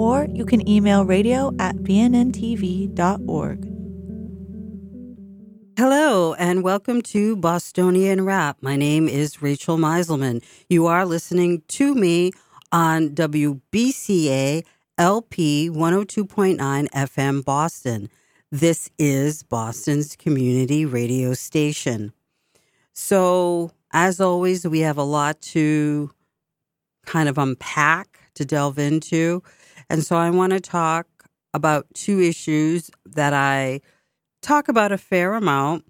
or you can email radio at bnntv.org. Hello, and welcome to Bostonian Rap. My name is Rachel Meiselman. You are listening to me on WBCA LP 102.9 FM Boston. This is Boston's community radio station. So, as always, we have a lot to kind of unpack, to delve into. And so, I want to talk about two issues that I talk about a fair amount.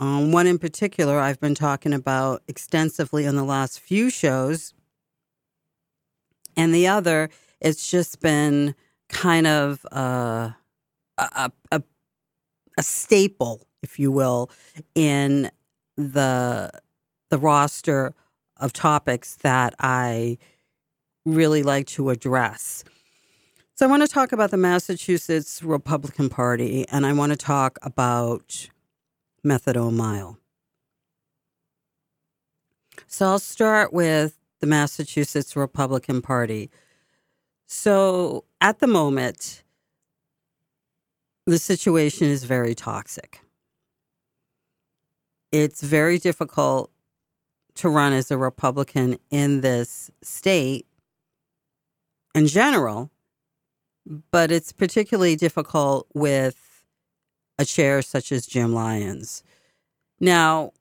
Um, one in particular, I've been talking about extensively in the last few shows. And the other, it's just been kind of uh, a, a, a staple, if you will, in the the roster of topics that I really like to address. So I want to talk about the Massachusetts Republican Party and I want to talk about methadone mile. So I'll start with the Massachusetts Republican Party. So at the moment, the situation is very toxic. It's very difficult to run as a Republican in this state in general but it's particularly difficult with a chair such as Jim Lyons. Now,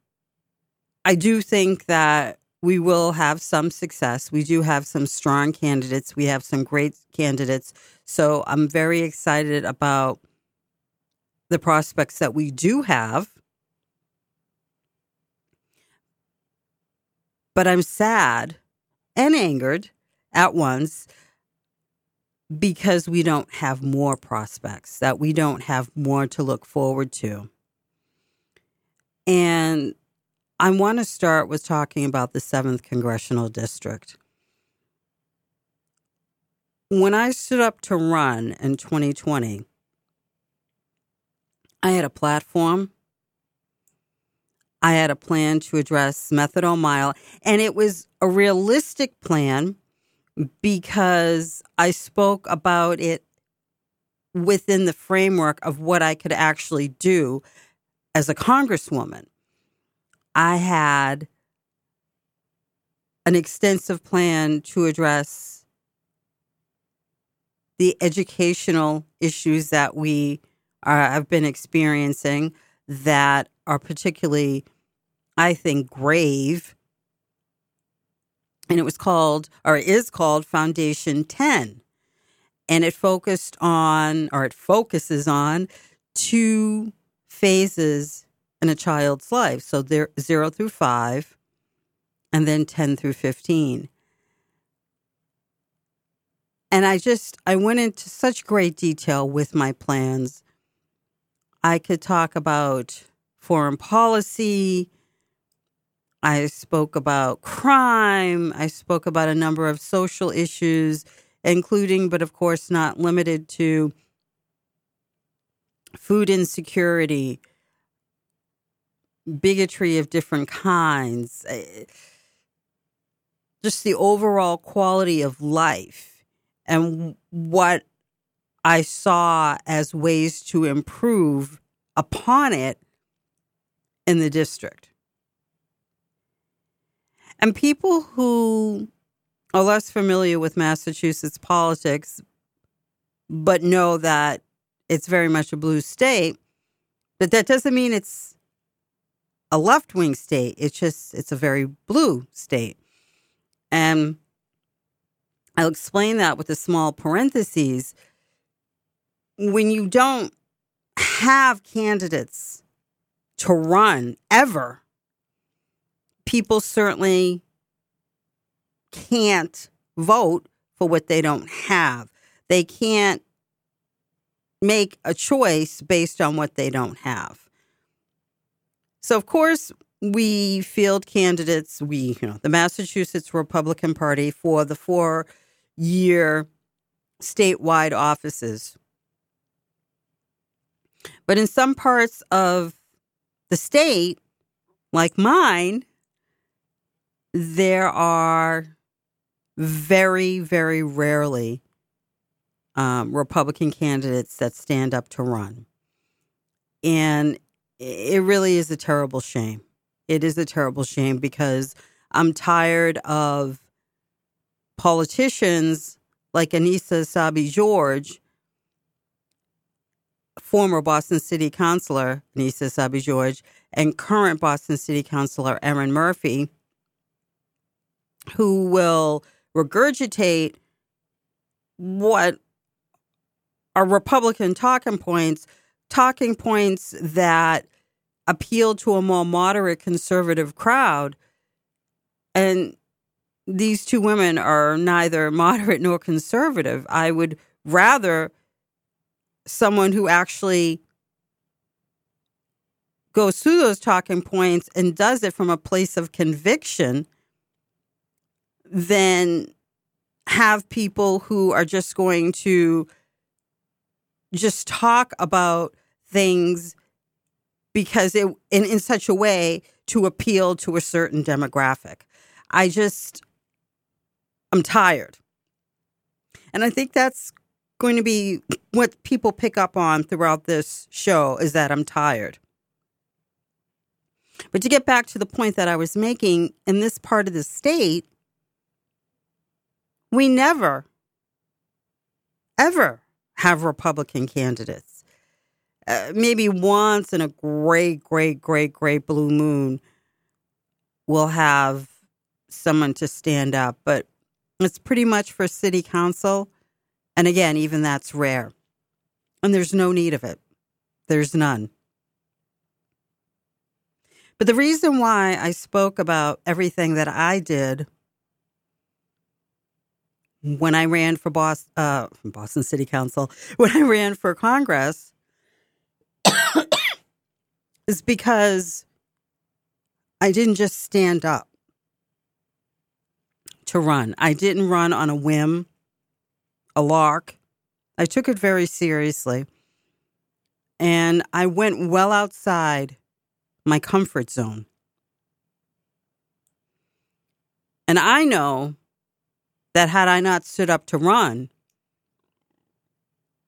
I do think that we will have some success. We do have some strong candidates. We have some great candidates. So I'm very excited about the prospects that we do have. But I'm sad and angered at once because we don't have more prospects, that we don't have more to look forward to. And I want to start with talking about the 7th Congressional District. When I stood up to run in 2020, I had a platform. I had a plan to address methadone mile, and it was a realistic plan because I spoke about it within the framework of what I could actually do as a congresswoman. I had an extensive plan to address the educational issues that we are, have been experiencing that are particularly, I think, grave and it was called or is called Foundation 10. And it focused on or it focuses on two phases in a child's life. So there 0 through 5 and then 10 through 15. And I just I went into such great detail with my plans. I could talk about foreign policy, I spoke about crime. I spoke about a number of social issues, including, but of course not limited to, food insecurity, bigotry of different kinds, eh, just the overall quality of life and what I saw as ways to improve upon it in the district. And people who are less familiar with Massachusetts politics, but know that it's very much a blue state, but that doesn't mean it's a left wing state. It's just, it's a very blue state. And I'll explain that with a small parentheses. When you don't have candidates to run ever people certainly can't vote for what they don't have. They can't make a choice based on what they don't have. So, of course, we field candidates, we, you know, the Massachusetts Republican Party for the four year statewide offices. But in some parts of the state, like mine, there are very, very rarely um, Republican candidates that stand up to run. And it really is a terrible shame. It is a terrible shame because I'm tired of politicians like Annissa Essaibi George, former Boston City Councilor Annissa Essaibi George, and current Boston City Councilor Erin Murphy, who will regurgitate what are Republican talking points, talking points that appeal to a more moderate conservative crowd. And these two women are neither moderate nor conservative. I would rather someone who actually goes through those talking points and does it from a place of conviction than have people who are just going to just talk about things because it in, in such a way to appeal to a certain demographic. I just I'm tired. And I think that's going to be what people pick up on throughout this show is that I'm tired. But to get back to the point that I was making, in this part of the state, we never, ever have Republican candidates. Uh, maybe once in a great, great, great, great blue moon, we'll have someone to stand up. But it's pretty much for city council. And again, even that's rare. And there's no need of it, there's none. But the reason why I spoke about everything that I did when I ran for Boston, uh, Boston City Council, when I ran for Congress, is because I didn't just stand up to run. I didn't run on a whim, a lark. I took it very seriously. And I went well outside my comfort zone. And I know that had I not stood up to run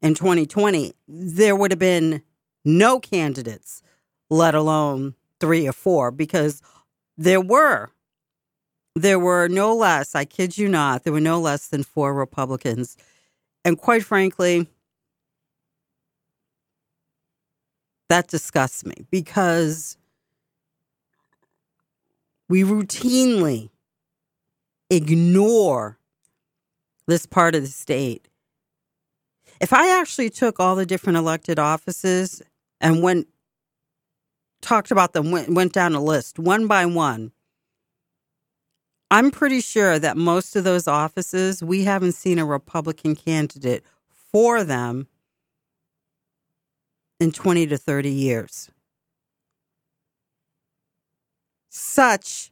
in 2020, there would have been no candidates, let alone three or four, because there were. There were no less, I kid you not, there were no less than four Republicans. And quite frankly, that disgusts me because we routinely ignore this part of the state. If I actually took all the different elected offices and went talked about them went, went down a list one by one I'm pretty sure that most of those offices we haven't seen a Republican candidate for them in 20 to 30 years. Such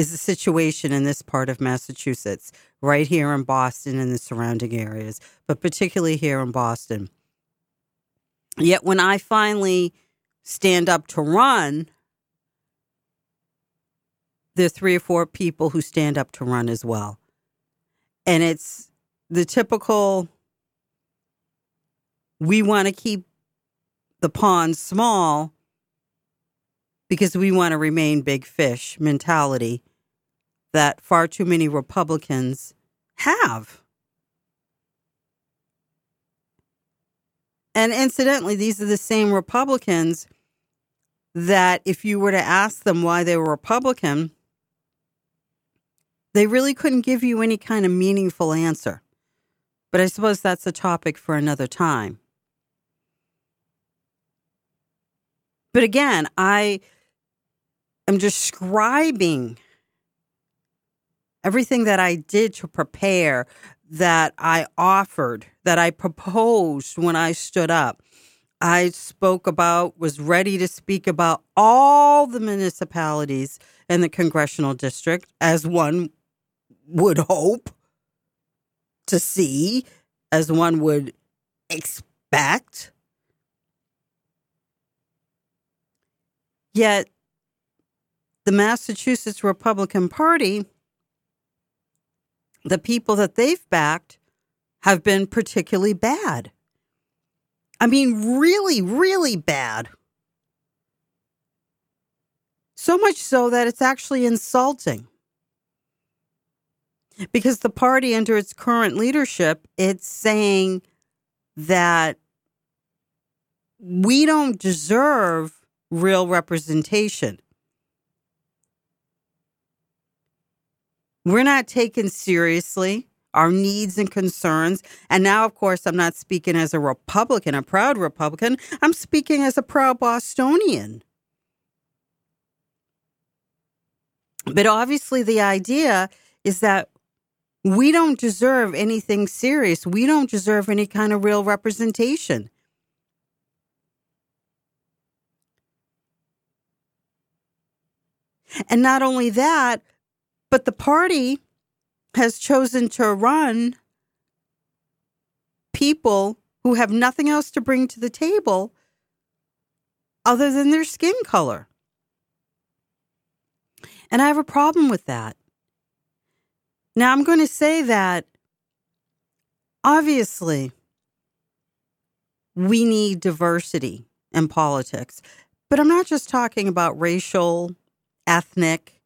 is the situation in this part of Massachusetts, right here in Boston and the surrounding areas, but particularly here in Boston. Yet when I finally stand up to run, there are three or four people who stand up to run as well. And it's the typical we want to keep the pond small because we want to remain big fish mentality that far too many Republicans have. And incidentally, these are the same Republicans that if you were to ask them why they were Republican, they really couldn't give you any kind of meaningful answer. But I suppose that's a topic for another time. But again, I am describing everything that I did to prepare, that I offered, that I proposed when I stood up. I spoke about, was ready to speak about all the municipalities in the congressional district, as one would hope to see, as one would expect. Yet, the Massachusetts Republican Party, the people that they've backed, have been particularly bad. I mean, really, really bad. So much so that it's actually insulting. Because the party, under its current leadership, it's saying that we don't deserve real representation. We're not taken seriously, our needs and concerns. And now, of course, I'm not speaking as a Republican, a proud Republican. I'm speaking as a proud Bostonian. But obviously, the idea is that we don't deserve anything serious. We don't deserve any kind of real representation. And not only that, but the party has chosen to run people who have nothing else to bring to the table other than their skin color. And I have a problem with that. Now, I'm going to say that obviously we need diversity in politics, but I'm not just talking about racial, ethnic,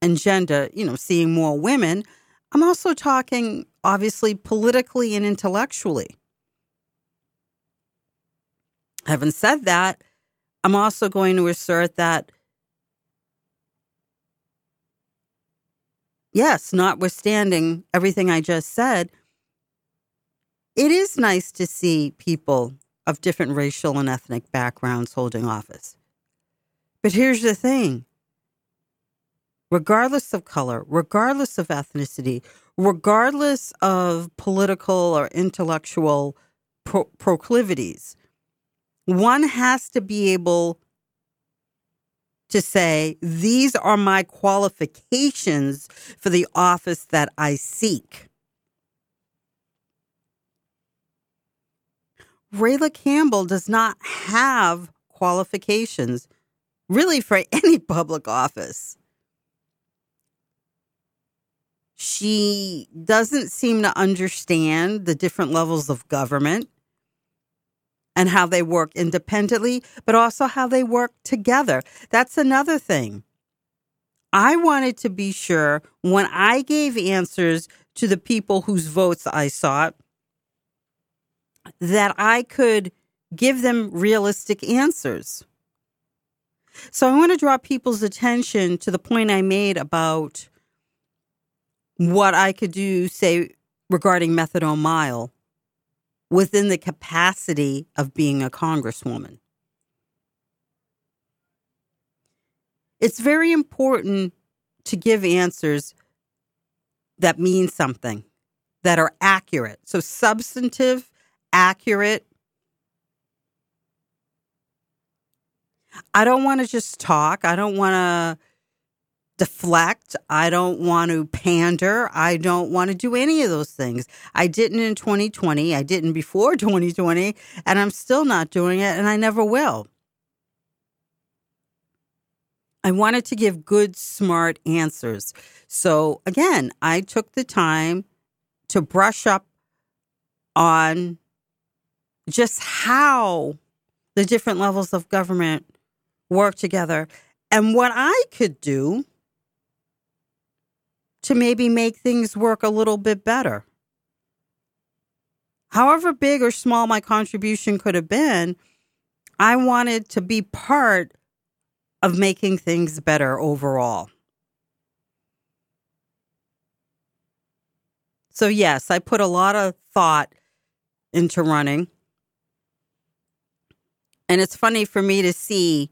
and gender, you know, seeing more women. I'm also talking, obviously, politically and intellectually. Having said that, I'm also going to assert that yes, notwithstanding everything I just said, it is nice to see people of different racial and ethnic backgrounds holding office. But here's the thing regardless of color, regardless of ethnicity, regardless of political or intellectual pro- proclivities, one has to be able to say, these are my qualifications for the office that I seek. Rayla Campbell does not have qualifications really for any public office. She doesn't seem to understand the different levels of government and how they work independently, but also how they work together. That's another thing. I wanted to be sure when I gave answers to the people whose votes I sought that I could give them realistic answers. So I want to draw people's attention to the point I made about what I could do, say, regarding methadone mile within the capacity of being a congresswoman. It's very important to give answers that mean something, that are accurate. So, substantive, accurate. I don't want to just talk. I don't want to deflect. I don't want to pander. I don't want to do any of those things. I didn't in 2020. I didn't before 2020, and I'm still not doing it, and I never will. I wanted to give good, smart answers. So, again, I took the time to brush up on just how the different levels of government work together and what I could do to maybe make things work a little bit better. However big or small my contribution could have been, I wanted to be part of making things better overall. So, yes, I put a lot of thought into running. And it's funny for me to see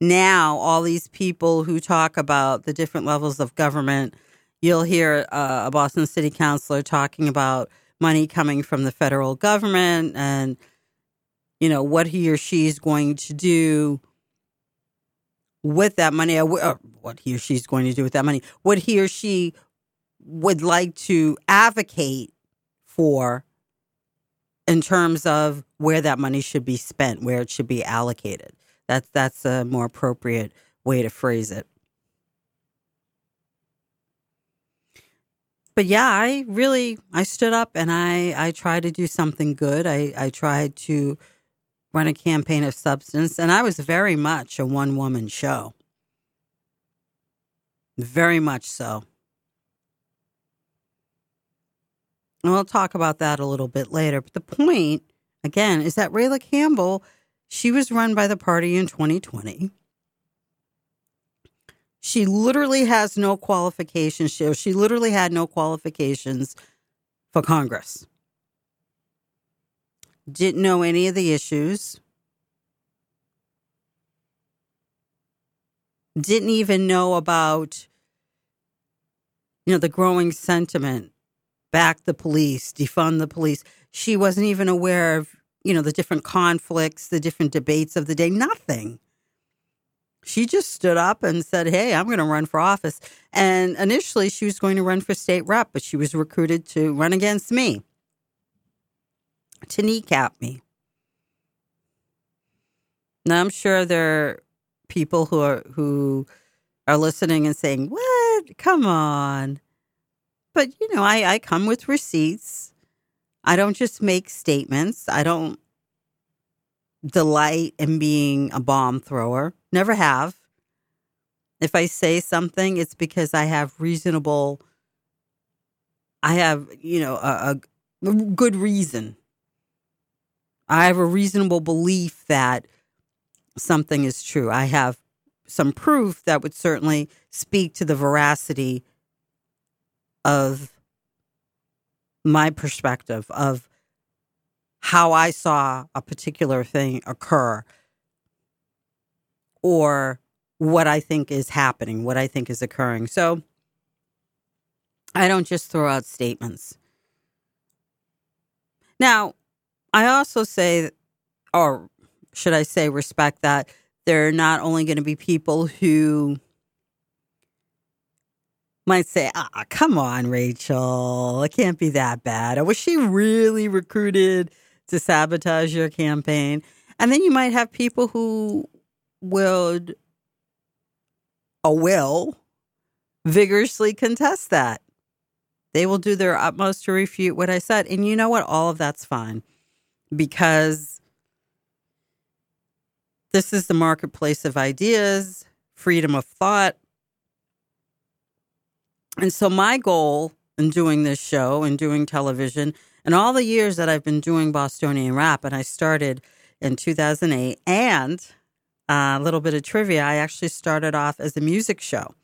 now all these people who talk about the different levels of government you'll hear uh, a Boston city councilor talking about money coming from the federal government and you know what he or she is going to do with that money or what he or she's going to do with that money what he or she would like to advocate for in terms of where that money should be spent where it should be allocated. That's that's a more appropriate way to phrase it but yeah, I really I stood up and I I tried to do something good. I I tried to run a campaign of substance and I was very much a one woman show. Very much so. And we'll talk about that a little bit later. But the point, again, is that Rayla Campbell, she was run by the party in 2020. She literally has no qualifications. She, she literally had no qualifications for Congress. Didn't know any of the issues. Didn't even know about, you know, the growing sentiment back the police, defund the police. She wasn't even aware of, you know, the different conflicts, the different debates of the day. Nothing she just stood up and said, Hey, I'm going to run for office. And initially, she was going to run for state rep, but she was recruited to run against me, to kneecap me. Now, I'm sure there are people who are, who are listening and saying, What? Come on. But, you know, I, I come with receipts. I don't just make statements. I don't delight in being a bomb thrower. Never have. If I say something, it's because I have reasonable, I have, you know, a, a good reason. I have a reasonable belief that something is true. I have some proof that would certainly speak to the veracity of my perspective of how I saw a particular thing occur or what I think is happening, what I think is occurring. So I don't just throw out statements. Now, I also say, or should I say, respect that there are not only going to be people who might say, ah, come on, Rachel, it can't be that bad. Was she really recruited to sabotage your campaign? And then you might have people who would or will vigorously contest that. They will do their utmost to refute what I said. And you know what? All of that's fine because this is the marketplace of ideas, freedom of thought. And so, my goal in doing this show and doing television, and all the years that I've been doing Bostonian rap, and I started in 2008, and a little bit of trivia. I actually started off as a music show.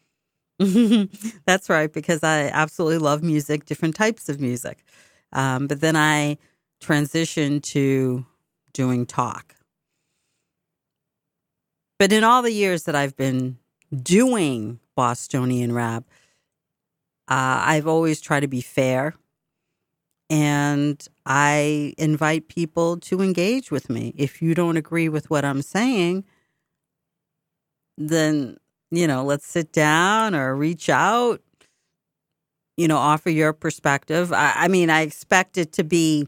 That's right, because I absolutely love music, different types of music. Um, but then I transitioned to doing talk. But in all the years that I've been doing Bostonian rap, uh, I've always tried to be fair. And I invite people to engage with me. If you don't agree with what I'm saying, then, you know, let's sit down or reach out, you know, offer your perspective. I, I mean, I expect it to be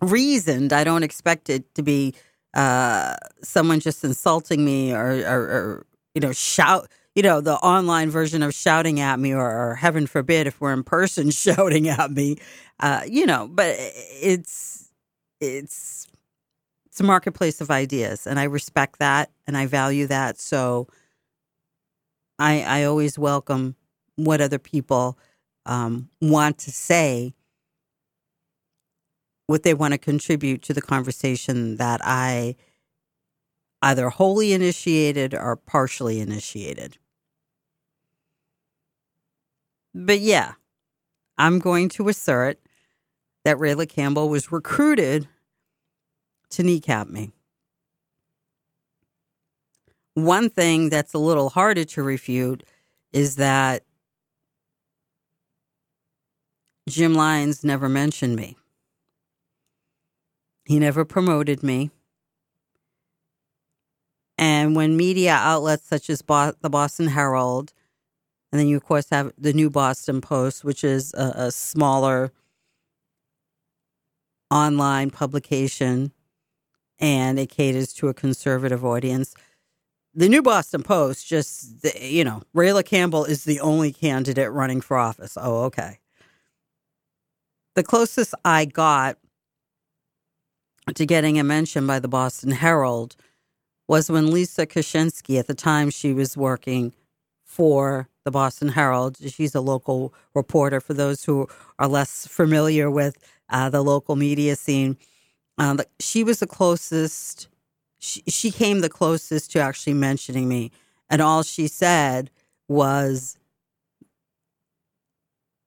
reasoned. I don't expect it to be uh, someone just insulting me or, or, or, you know, shout, you know, the online version of shouting at me, or, or heaven forbid if we're in person shouting at me, uh, you know, but it's, it's, it's a marketplace of ideas, and I respect that and I value that. So I I always welcome what other people um, want to say, what they want to contribute to the conversation that I either wholly initiated or partially initiated. But yeah, I'm going to assert that Rayla Campbell was recruited to kneecap me. One thing that's a little harder to refute is that Jim Lyons never mentioned me. He never promoted me. And when media outlets such as Bo- the Boston Herald, and then you, of course, have the New Boston Post, which is a, a smaller online publication and it caters to a conservative audience. The New Boston Post just, you know, Rayla Campbell is the only candidate running for office. Oh, okay. The closest I got to getting a mention by the Boston Herald was when Lisa Kashinsky, at the time she was working for the Boston Herald, she's a local reporter for those who are less familiar with uh, the local media scene. Uh, she was the closest, she, she came the closest to actually mentioning me. And all she said was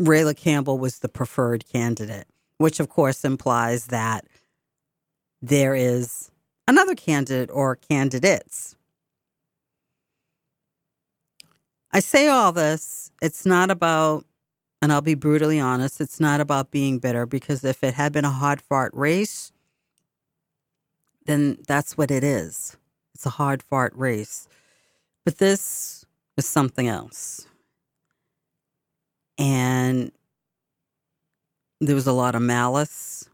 Rayla Campbell was the preferred candidate, which of course implies that there is another candidate or candidates. I say all this, it's not about, and I'll be brutally honest, it's not about being bitter because if it had been a hard fought race, then that's what it is. It's a hard fought race. But this is something else. And there was a lot of malice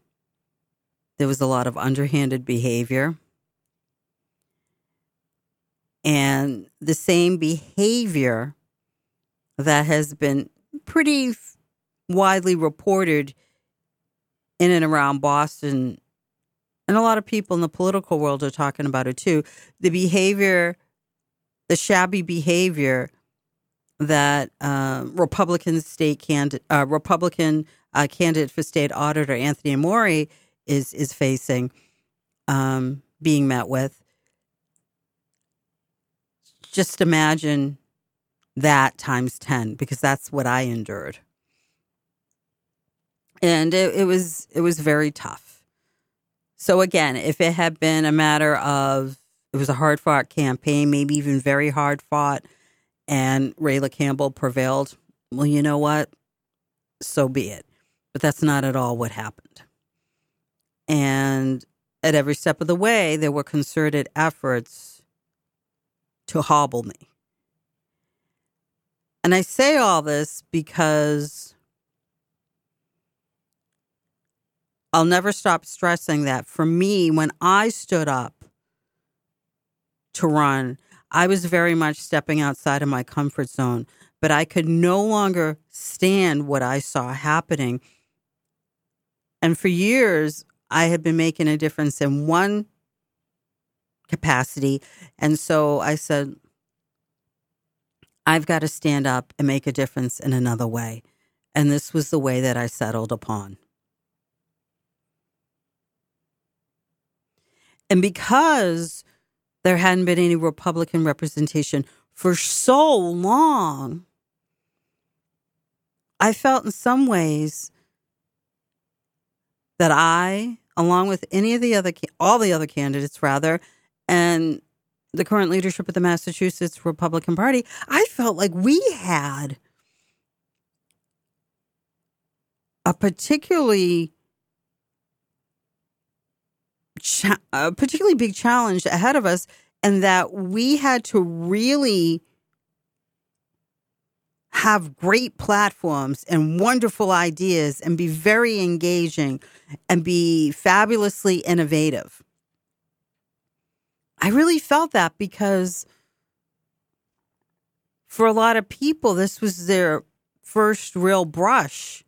there was a lot of underhanded behavior. And the same behavior that has been pretty widely reported in and around Boston, and a lot of people in the political world are talking about it too. The behavior, the shabby behavior that uh, Republican state candidate, uh, Republican uh, candidate for state auditor Anthony Amore is is facing, um, being met with. Just imagine that times ten, because that's what I endured, and it, it was it was very tough. So again, if it had been a matter of it was a hard fought campaign, maybe even very hard fought, and Rayla Campbell prevailed, well, you know what? So be it. But that's not at all what happened. And at every step of the way, there were concerted efforts to hobble me. And I say all this because I'll never stop stressing that for me, when I stood up to run, I was very much stepping outside of my comfort zone, but I could no longer stand what I saw happening. And for years, I had been making a difference in one capacity. And so I said, I've got to stand up and make a difference in another way. And this was the way that I settled upon. And because there hadn't been any Republican representation for so long, I felt in some ways that I along with any of the other, all the other candidates, rather, and the current leadership of the Massachusetts Republican Party, I felt like we had a particularly a particularly big challenge ahead of us and that we had to really have great platforms and wonderful ideas and be very engaging and be fabulously innovative. I really felt that because for a lot of people, this was their first real brush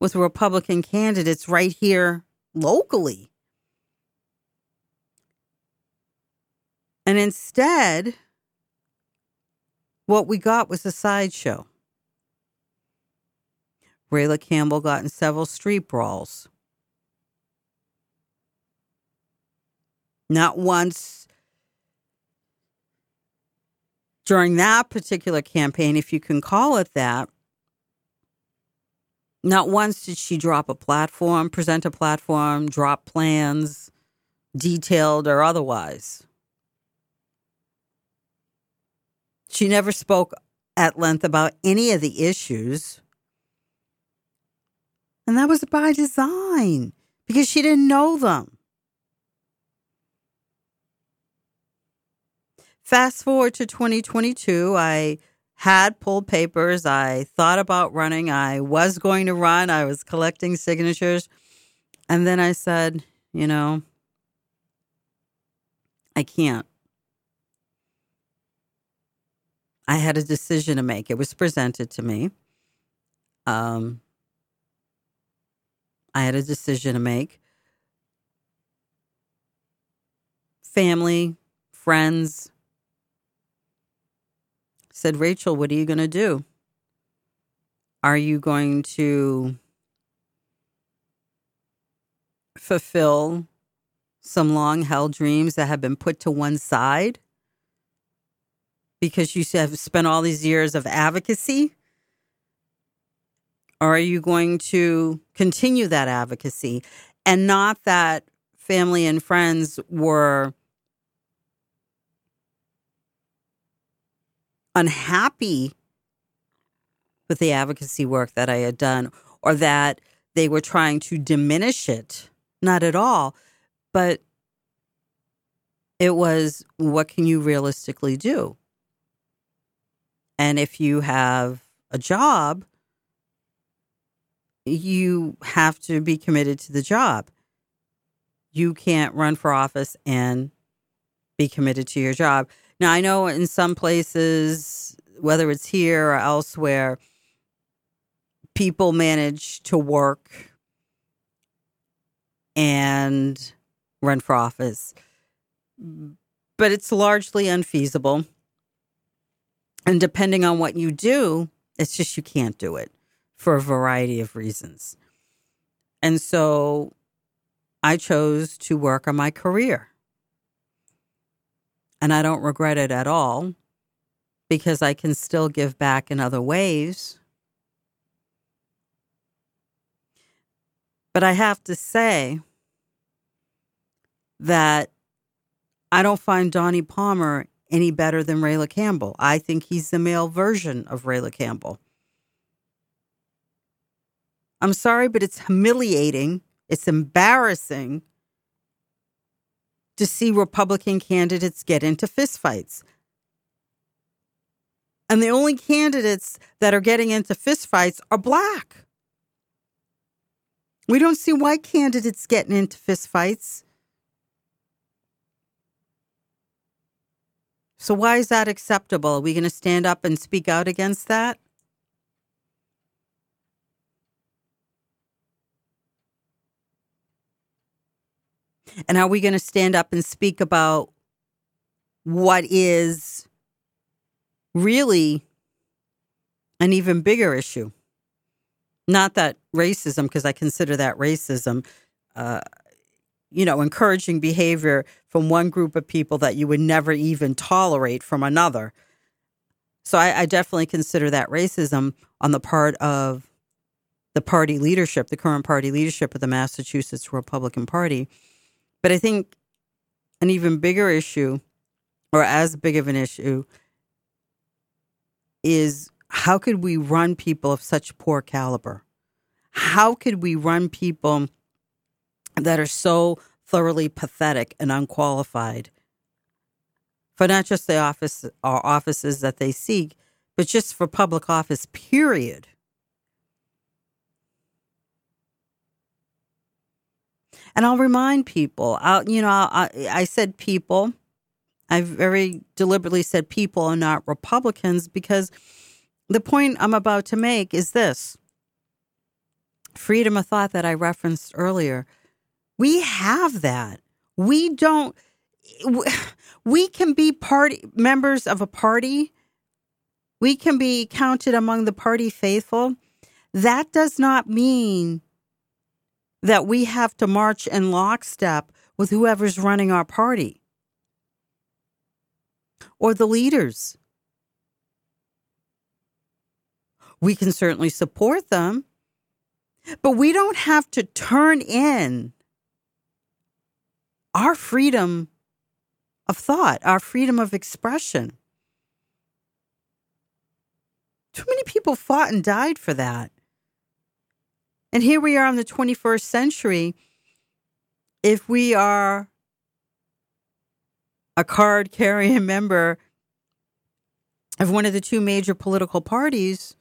with Republican candidates right here locally. And instead, what we got was a sideshow. Rayla Campbell got in several street brawls. Not once during that particular campaign, if you can call it that, not once did she drop a platform, present a platform, drop plans, detailed or otherwise. She never spoke at length about any of the issues And that was by design because she didn't know them. Fast forward to 2022, I had pulled papers. I thought about running. I was going to run. I was collecting signatures. And then I said, you know, I can't. I had a decision to make. It was presented to me. Um, I had a decision to make. Family, friends said, Rachel, what are you going to do? Are you going to fulfill some long held dreams that have been put to one side because you have spent all these years of advocacy? Or are you going to continue that advocacy? And not that family and friends were unhappy with the advocacy work that I had done or that they were trying to diminish it. Not at all. But it was what can you realistically do? And if you have a job, you have to be committed to the job. You can't run for office and be committed to your job. Now, I know in some places, whether it's here or elsewhere, people manage to work and run for office, but it's largely unfeasible. And depending on what you do, it's just you can't do it for a variety of reasons. And so I chose to work on my career. And I don't regret it at all because I can still give back in other ways. But I have to say that I don't find Donnie Palmer any better than Rayla Campbell. I think he's the male version of Rayla Campbell. I'm sorry, but it's humiliating. It's embarrassing to see Republican candidates get into fistfights. And the only candidates that are getting into fistfights are black. We don't see white candidates getting into fistfights. So, why is that acceptable? Are we going to stand up and speak out against that? And are we going to stand up and speak about what is really an even bigger issue? Not that racism, because I consider that racism, uh, you know, encouraging behavior from one group of people that you would never even tolerate from another. So I, I definitely consider that racism on the part of the party leadership, the current party leadership of the Massachusetts Republican Party. But I think an even bigger issue, or as big of an issue, is how could we run people of such poor caliber? How could we run people that are so thoroughly pathetic and unqualified for not just the office or offices that they seek, but just for public office, period? And I'll remind people, I'll, you know, I, I said people. I very deliberately said people and not Republicans because the point I'm about to make is this freedom of thought that I referenced earlier. We have that. We don't, we can be party members of a party. We can be counted among the party faithful. That does not mean that we have to march in lockstep with whoever's running our party or the leaders. We can certainly support them, but we don't have to turn in our freedom of thought, our freedom of expression. Too many people fought and died for that. And here we are in the 21st century. If we are a card carrying member of one of the two major political parties,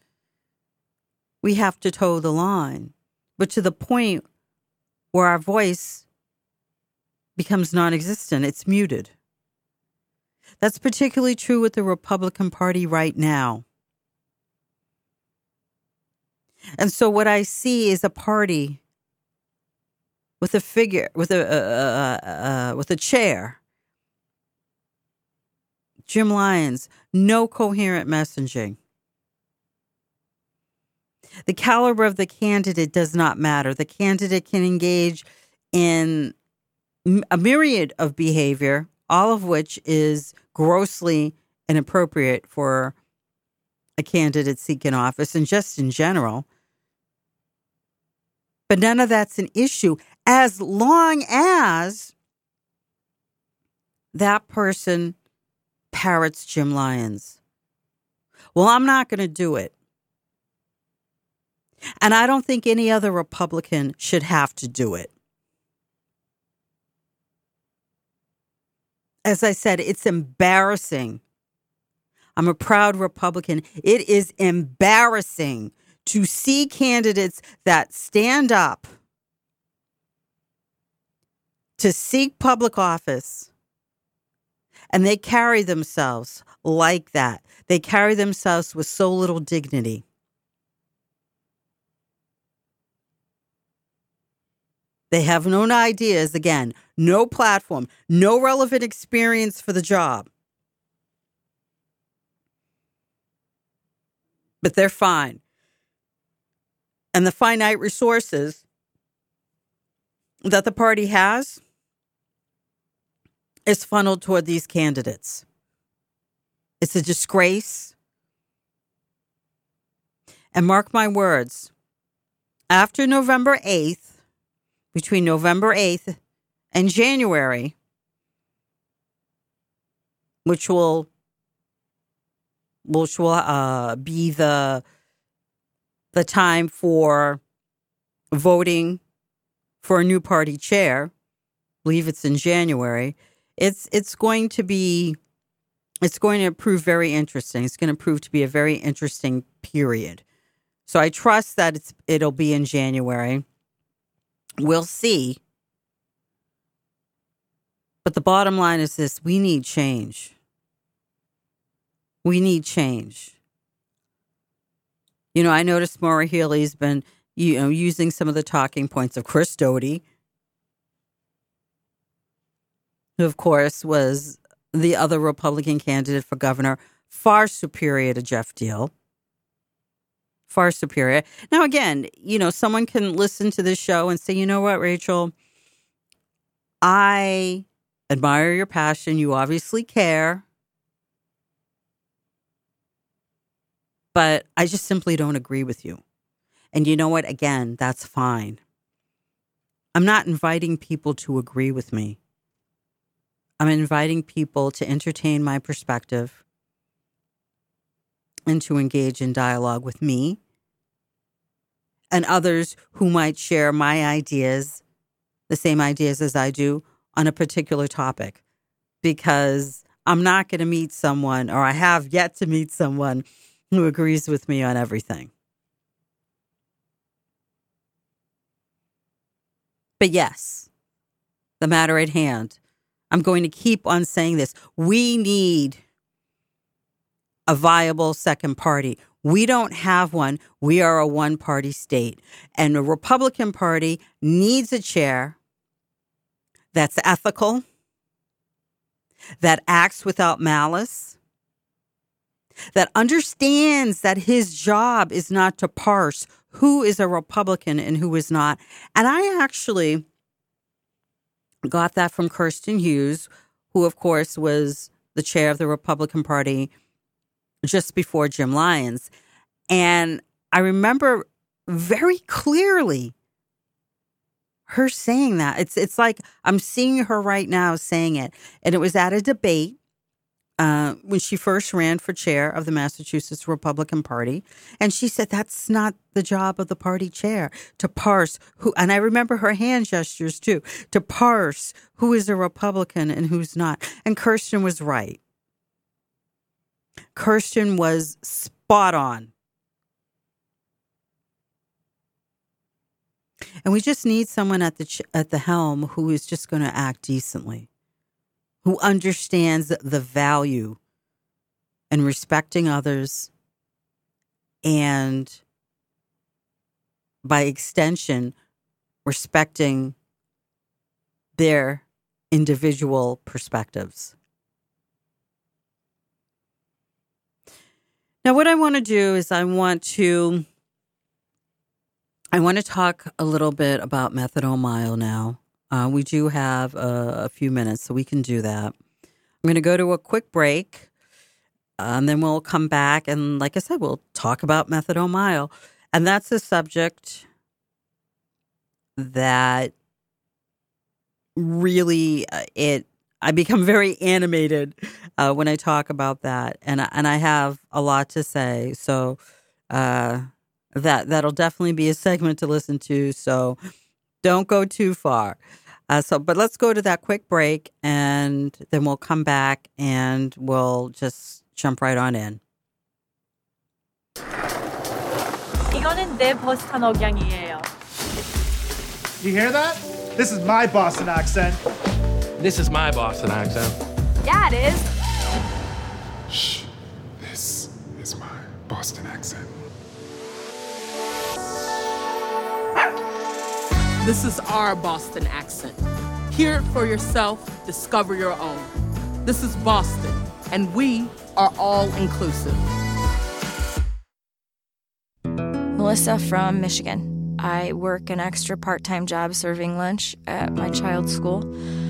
we have to toe the line. But to the point where our voice becomes non existent, it's muted. That's particularly true with the Republican Party right now. And so what I see is a party with a figure, with a uh, uh, uh, with a chair. Jim Lyons, no coherent messaging. The caliber of the candidate does not matter. The candidate can engage in a myriad of behavior, all of which is grossly inappropriate for a candidate seeking office and just in general. But none of that's an issue as long as that person parrots Jim Lyons. Well, I'm not going to do it. And I don't think any other Republican should have to do it. As I said, it's embarrassing. I'm a proud Republican. It is embarrassing to see candidates that stand up to seek public office and they carry themselves like that. They carry themselves with so little dignity. They have no ideas, again, no platform, no relevant experience for the job. But they're fine and the finite resources that the party has is funneled toward these candidates. It's a disgrace. And mark my words, after November 8th, between November 8th and January, which will which will uh, be the the time for voting for a new party chair. I believe it's in January. It's it's going to be it's going to prove very interesting. It's going to prove to be a very interesting period. So I trust that it's it'll be in January. We'll see. But the bottom line is this we need change. We need change. You know, I noticed Maura Healey's been, you know, using some of the talking points of Chris Doughty, who, of course, was the other Republican candidate for governor, far superior to Geoff Diehl. Far superior. Now, again, you know, someone can listen to this show and say, you know what, Rachel, I admire your passion. You obviously care. but I just simply don't agree with you. And you know what? Again, that's fine. I'm not inviting people to agree with me. I'm inviting people to entertain my perspective and to engage in dialogue with me and others who might share my ideas, the same ideas as I do, on a particular topic. Because I'm not going to meet someone, or I have yet to meet someone who agrees with me on everything. But yes, the matter at hand, I'm going to keep on saying this. We need a viable second party. We don't have one. We are a one party state. And the Republican Party needs a chair that's ethical, that acts without malice, that understands that his job is not to parse who is a Republican and who is not. And I actually got that from Kirsten Hughes, who, of course, was the chair of the Republican Party just before Jim Lyons. And I remember very clearly her saying that. It's it's like I'm seeing her right now saying it. And it was at a debate uh, when she first ran for chair of the Massachusetts Republican Party. And she said that's not the job of the party chair to parse who, and I remember her hand gestures too, to parse who is a Republican and who's not. And Kirsten was right. Kirsten was spot on. And we just need someone at the ch- at the helm who is just going to act decently who understands the value and respecting others and by extension respecting their individual perspectives. Now what I want to do is I want to I want to talk a little bit about methadone mile now. Uh, we do have a, a, few minutes, so we can do that. I'm going to go to a quick break, uh, and then we'll come back. And like I said, we'll talk about methadone mile. And that's a subject that really uh, it I become very animated uh, when I talk about that, and and I have a lot to say. So uh, that that'll definitely be a segment to listen to. So don't go too far. Uh, so, but let's go to that quick break and then we'll come back and we'll just jump right on in. 이거는 내 버스턴 억양이에요. You hear that? This is my Boston accent. This is my Boston accent. Yeah, it is. Shh. This is my Boston accent. This is our Boston accent. Hear it for yourself, discover your own. This is Boston, and we are all inclusive. Melissa from Michigan. I work an extra part time job serving lunch at my child's school, but I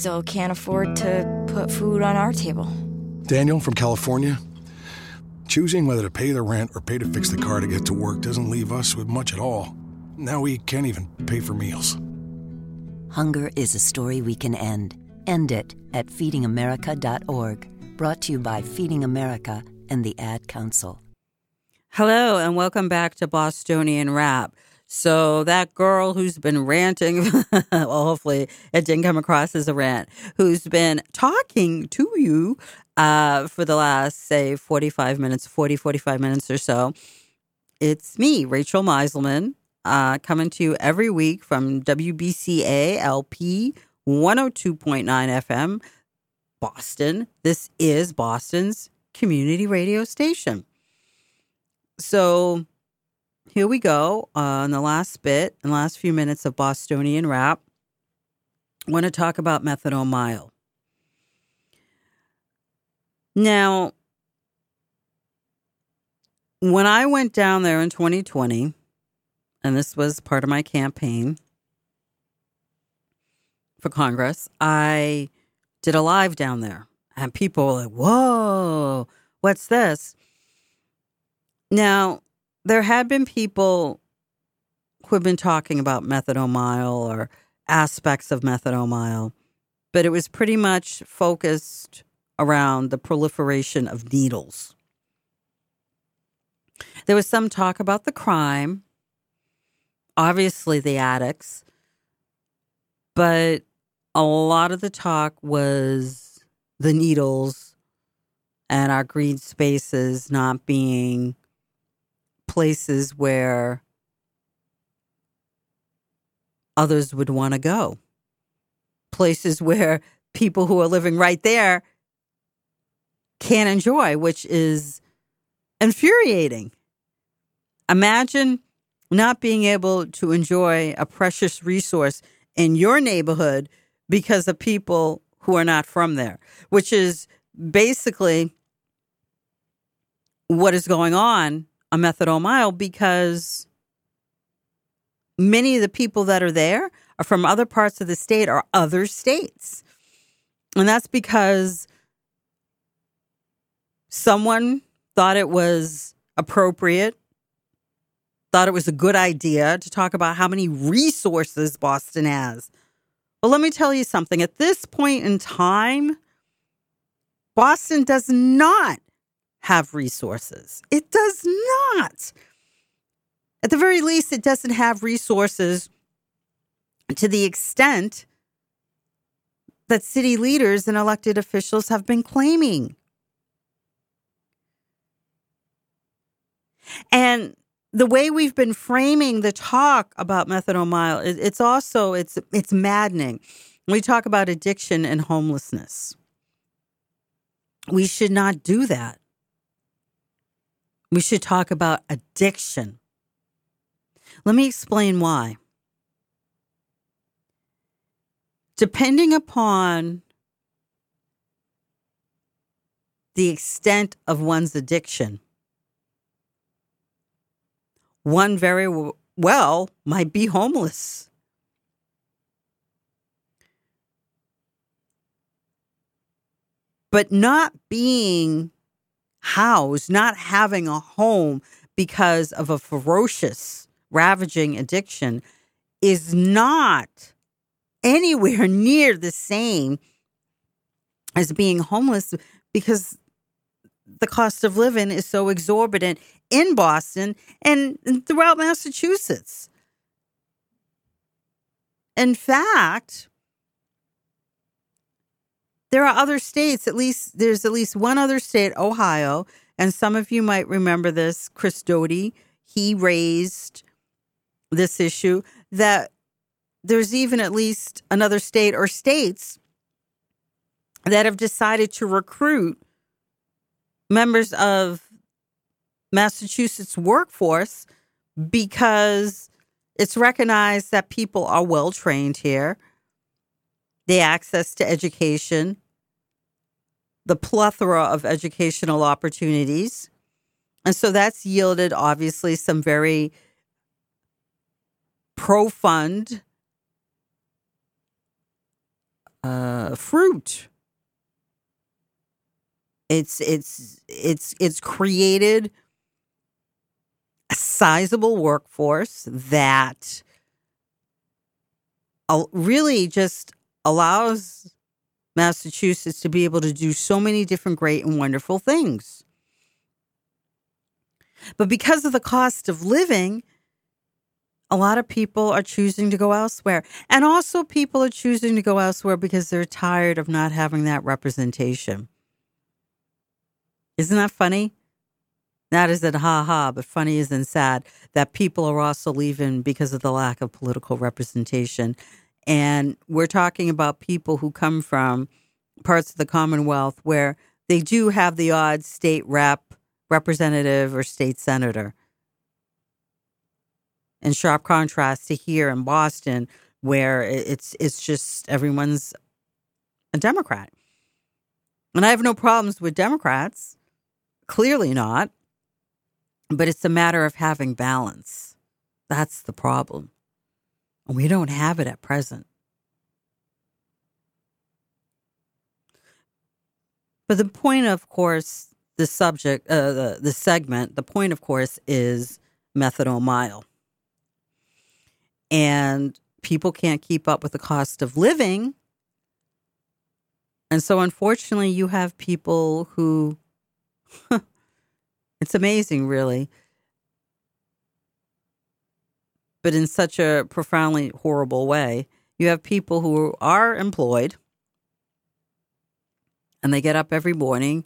still can't afford to put food on our table. Daniel from California. Choosing whether to pay the rent or pay to fix the car to get to work doesn't leave us with much at all. Now we can't even pay for meals. Hunger is a story we can end. End it at feedingamerica.org. Brought to you by Feeding America and the Ad Council. Hello, and welcome back to Bostonian Rap. So, that girl who's been ranting, well, hopefully it didn't come across as a rant, who's been talking to you uh, for the last, say, 45 minutes, 40, 45 minutes or so. It's me, Rachel Meiselman, uh, coming to you every week from WBCA LP 102.9 FM, Boston. This is Boston's community radio station. So here we go uh, in the last bit, the last few minutes of Bostonian rap. I want to talk about methadone mile. Now, when I went down there in 2020, and this was part of my campaign for Congress, I did a live down there. And people were like, whoa, what's this? Now, there had been people who have been talking about methadone mile or aspects of methadone mile, but it was pretty much focused around the proliferation of needles. There was some talk about the crime, obviously the addicts, but a lot of the talk was the needles and our green spaces not being places where others would want to go. Places where people who are living right there can't enjoy, which is infuriating. Imagine not being able to enjoy a precious resource in your neighborhood because of people who are not from there, which is basically what is going on on Methadone Mile because many of the people that are there are from other parts of the state or other states. And that's because someone thought it was appropriate thought it was a good idea to talk about how many resources Boston has. Well, let me tell you something. At this point in time, Boston does not have resources. It does not. At the very least, it doesn't have resources to the extent that city leaders and elected officials have been claiming. And the way we've been framing the talk about methadone mile, it's also it's it's maddening. We talk about addiction and homelessness. We should not do that. We should talk about addiction. Let me explain why. Depending upon the extent of one's addiction, one very well might be homeless. But not being housed, not having a home because of a ferocious, ravaging addiction is not anywhere near the same as being homeless because the cost of living is so exorbitant in Boston and throughout Massachusetts. In fact, there are other states, at least there's at least one other state, Ohio, and some of you might remember this, Chris Doughty, he raised this issue that there's even at least another state or states that have decided to recruit members of Massachusetts workforce because it's recognized that people are well trained here. The access to education, the plethora of educational opportunities. And so that's yielded obviously some very profund uh, fruit. It's it's it's it's created a sizable workforce that really just allows Massachusetts to be able to do so many different great and wonderful things. But because of the cost of living, a lot of people are choosing to go elsewhere. And also, people are choosing to go elsewhere because they're tired of not having that representation. Isn't that funny? Not as in ha ha, but funny as in sad that people are also leaving because of the lack of political representation. And we're talking about people who come from parts of the Commonwealth where they do have the odd state rep, representative, or state senator in sharp contrast to here in Boston, where it's it's just everyone's a Democrat. And I have no problems with Democrats, clearly not. But it's a matter of having balance. That's the problem. We don't have it at present. But the point, of course, the subject, uh, the, the segment, the point, of course, is methadone mile and people can't keep up with the cost of living. And so, unfortunately, you have people who, it's amazing, really, but in such a profoundly horrible way. You have people who are employed and they get up every morning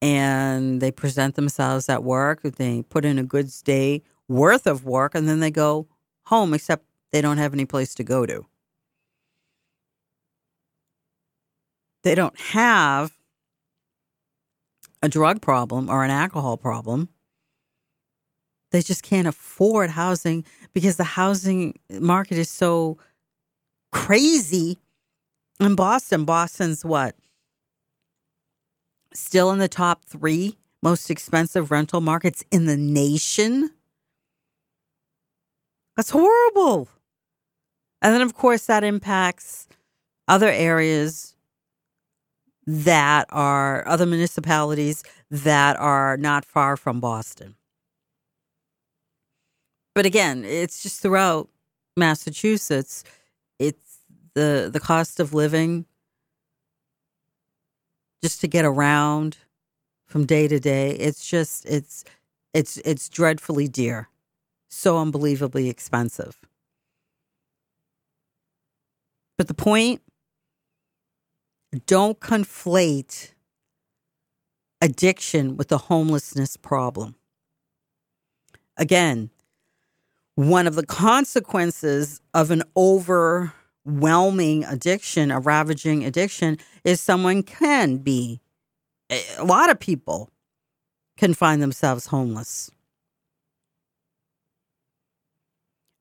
and they present themselves at work. They put in a good day worth of work and then they go home, except they don't have any place to go to. They don't have a drug problem or an alcohol problem. They just can't afford housing because the housing market is so crazy in Boston. Boston's what? Still in the top three most expensive rental markets in the nation. That's horrible. And then, of course, that impacts other areas that are other municipalities that are not far from Boston. But again, it's just throughout Massachusetts, it's the the cost of living just to get around from day to day. It's just it's it's it's dreadfully dear. So unbelievably expensive. But the point don't conflate addiction with the homelessness problem. Again, one of the consequences of an overwhelming addiction, a ravaging addiction, is someone can be, a lot of people can find themselves homeless.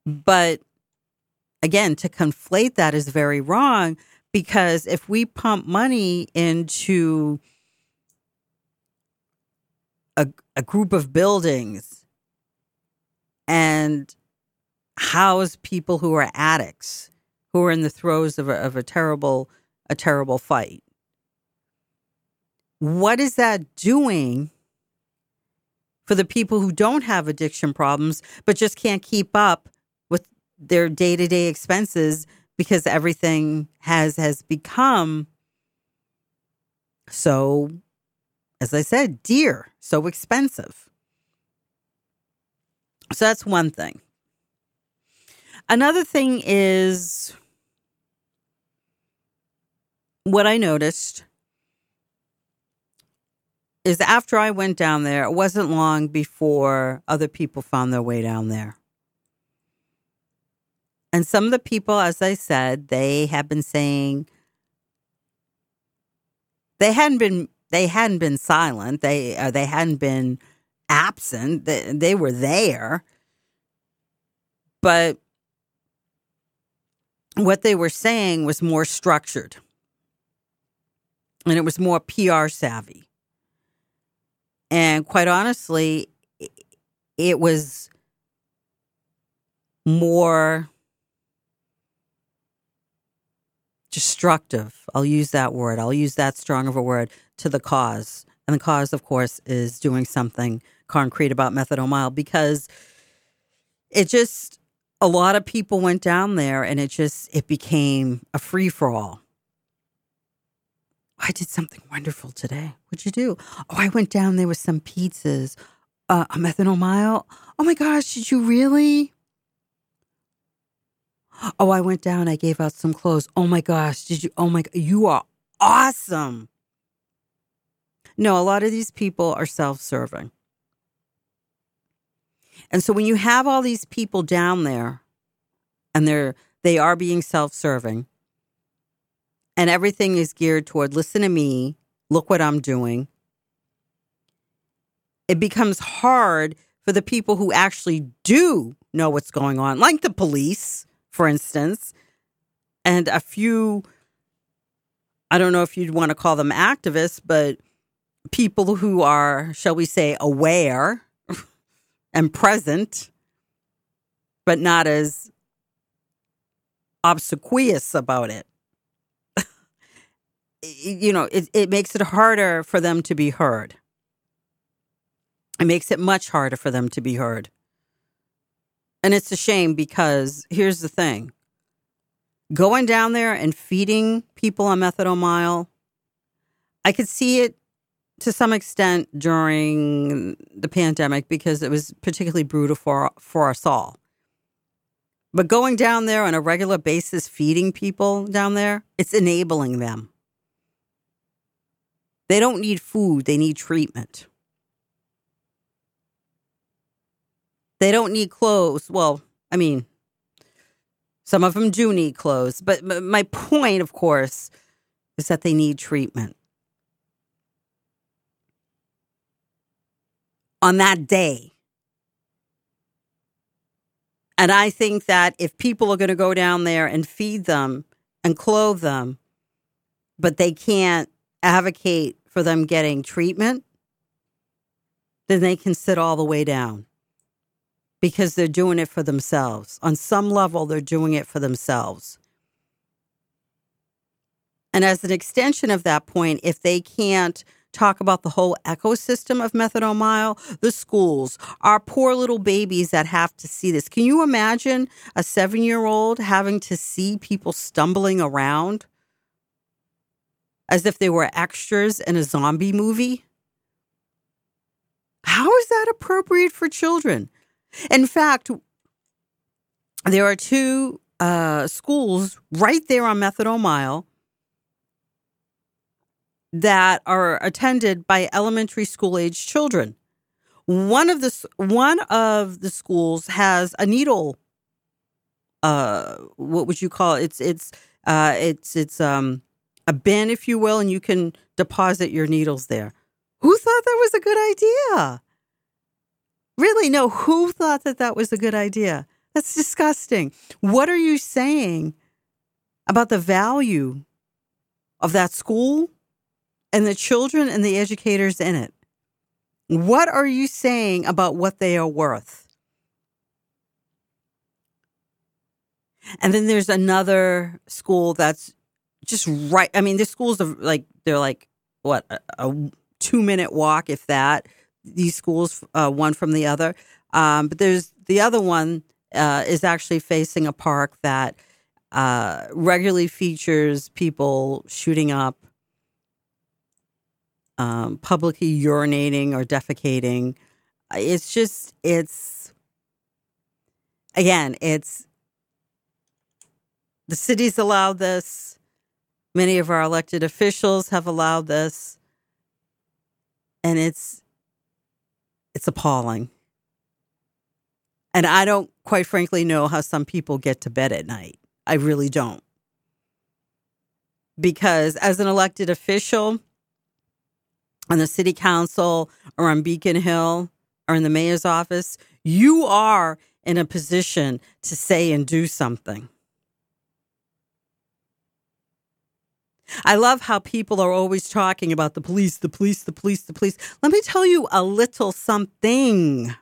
But again, to conflate that is very wrong because if we pump money into a, a group of buildings and house people who are addicts, who are in the throes of a, of a terrible, a terrible fight, what is that doing for the people who don't have addiction problems but just can't keep up with their day to day expenses because everything has has become so as I said, dear, so expensive. So that's one thing. Another thing is what I noticed is after I went down there, it wasn't long before other people found their way down there. And some of the people, as I said, they have been saying they hadn't been they hadn't been silent. They uh, they hadn't been absent. They, they were there, but what they were saying was more structured, and it was more PR savvy. And quite honestly, it was more destructive. I'll use that word. I'll use that strong of a word to the cause. And the cause, of course, is doing something concrete about methadone mile because it just, a lot of people went down there and it just, it became a free for all. I did something wonderful today. What'd you do? Oh, I went down there with some pizzas, uh, a methadone mile. Oh my gosh, did you really? Oh, I went down. I gave out some clothes. Oh my gosh. Did you? Oh my, you are awesome. No, a lot of these people are self serving. And so when you have all these people down there and they're, they are being self serving and everything is geared toward listen to me, look what I'm doing, it becomes hard for the people who actually do know what's going on, like the police for instance, and a few, I don't know if you'd want to call them activists, but people who are, shall we say, aware and present, but not as obsequious about it. you know, it, it makes it harder for them to be heard. It makes it much harder for them to be heard. And it's a shame because here's the thing going down there and feeding people on methadone mile, I could see it to some extent during the pandemic because it was particularly brutal for, for us all. But going down there on a regular basis, feeding people down there, it's enabling them. They don't need food, they need treatment. They don't need clothes. Well, I mean, some of them do need clothes, but my point, of course, is that they need treatment. On that day. And I think that if people are going to go down there and feed them and clothe them, but they can't advocate for them getting treatment, then they can sit all the way down because they're doing it for themselves. On some level, they're doing it for themselves. And as an extension of that point, if they can't talk about the whole ecosystem of methadone mile, the schools, our poor little babies that have to see this. Can you imagine a seven year old having to see people stumbling around as if they were extras in a zombie movie. How is that appropriate for children? In fact, there are two uh, schools right there on Methadone Mile that are attended by elementary school age children. One of the one of the schools has a needle. Uh, what would you call it? It's it's uh, it's it's um a bin, if you will, and you can deposit your needles there. Who thought that was a good idea? Really, no. Who thought that that was a good idea? That's disgusting. What are you saying about the value of that school and the children and the educators in it? What are you saying about what they are worth? And then there's another school that's just right. I mean, the schools are like, they're like, what, a, a two minute walk, if that, these schools, uh, one from the other. Um, but there's the other one uh, is actually facing a park that uh, regularly features people shooting up, um, publicly urinating or defecating. It's just, it's, again, it's, the city's allowed this. Many of our elected officials have allowed this. And it's, it's appalling. And I don't, quite frankly, know how some people get to bed at night. I really don't. Because as an elected official on the city council or on Beacon Hill or in the mayor's office, you are in a position to say and do something. I love how people are always talking about the police, the police, the police, the police. Let me tell you a little something.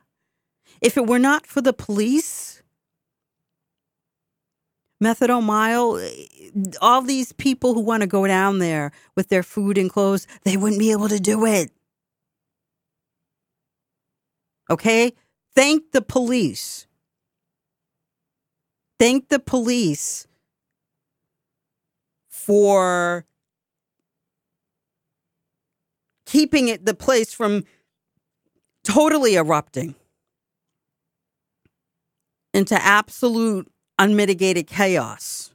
If it were not for the police, Methadone Mile, all these people who want to go down there with their food and clothes, they wouldn't be able to do it. Okay? Thank the police. Thank the police for keeping it the place from totally erupting into absolute unmitigated chaos.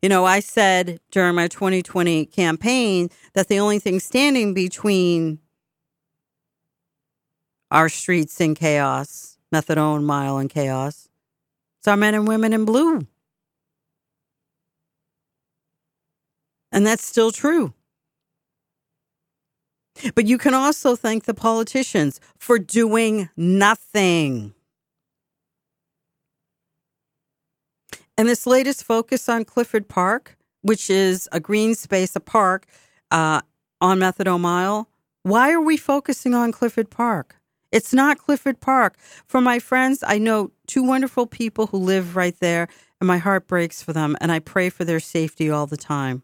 You know, I said during my 2020 campaign that the only thing standing between our streets in chaos, methadone mile in chaos, is our men and women in blue. And that's still true. But you can also thank the politicians for doing nothing. And this latest focus on Clifford Park, which is a green space, a park uh, on Methadone Mile, why are we focusing on Clifford Park? It's not Clifford Park. For my friends, I know two wonderful people who live right there, and my heart breaks for them, and I pray for their safety all the time.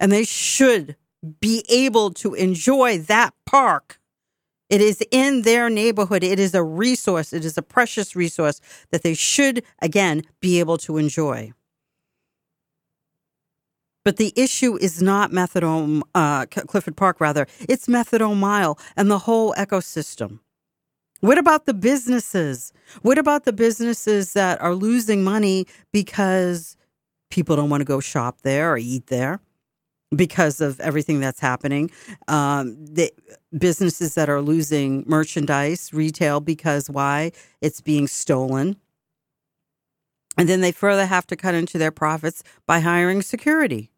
And they should be able to enjoy that park. It is in their neighborhood. It is a resource. It is a precious resource that they should, again, be able to enjoy. But the issue is not Methadone, uh, Clifford Park, rather. It's Methadone Mile and the whole ecosystem. What about the businesses? What about the businesses that are losing money because people don't want to go shop there or eat there? because of everything that's happening. Um, the businesses that are losing merchandise, retail, because why? It's being stolen. And then they further have to cut into their profits by hiring security.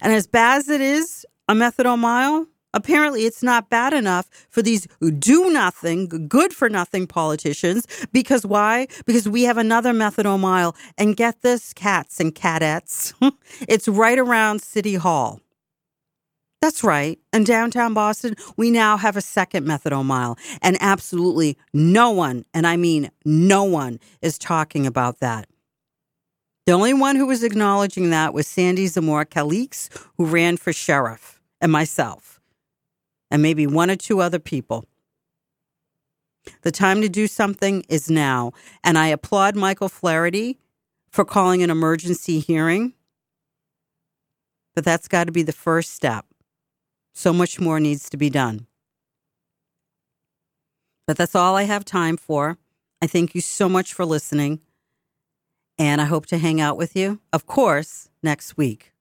And as bad as it is, a methadone mile, Apparently, it's not bad enough for these do nothing, good for nothing politicians. Because why? Because we have another methadone mile. And get this, cats and cadettes, it's right around City Hall. That's right. In downtown Boston, we now have a second methadone mile. And absolutely no one, and I mean no one, is talking about that. The only one who was acknowledging that was Sandy Zamora Calix, who ran for sheriff, and myself and maybe one or two other people. The time to do something is now. And I applaud Michael Flaherty for calling an emergency hearing. But that's got to be the first step. So much more needs to be done. But that's all I have time for. I thank you so much for listening. And I hope to hang out with you, of course, next week.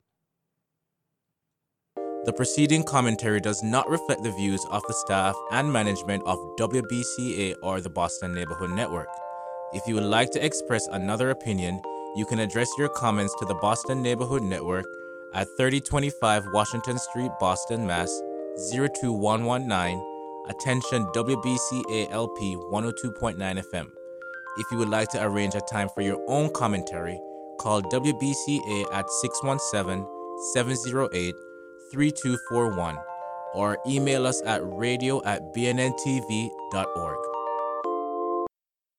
The preceding commentary does not reflect the views of the staff and management of WBCA or the Boston Neighborhood Network. If you would like to express another opinion, you can address your comments to the Boston Neighborhood Network at 3025 Washington Street, Boston, Mass. 02119. Attention WBCA LP 102.9 FM. If you would like to arrange a time for your own commentary, call WBCA at 617 708 3241 or email us at radio at bnntv.org.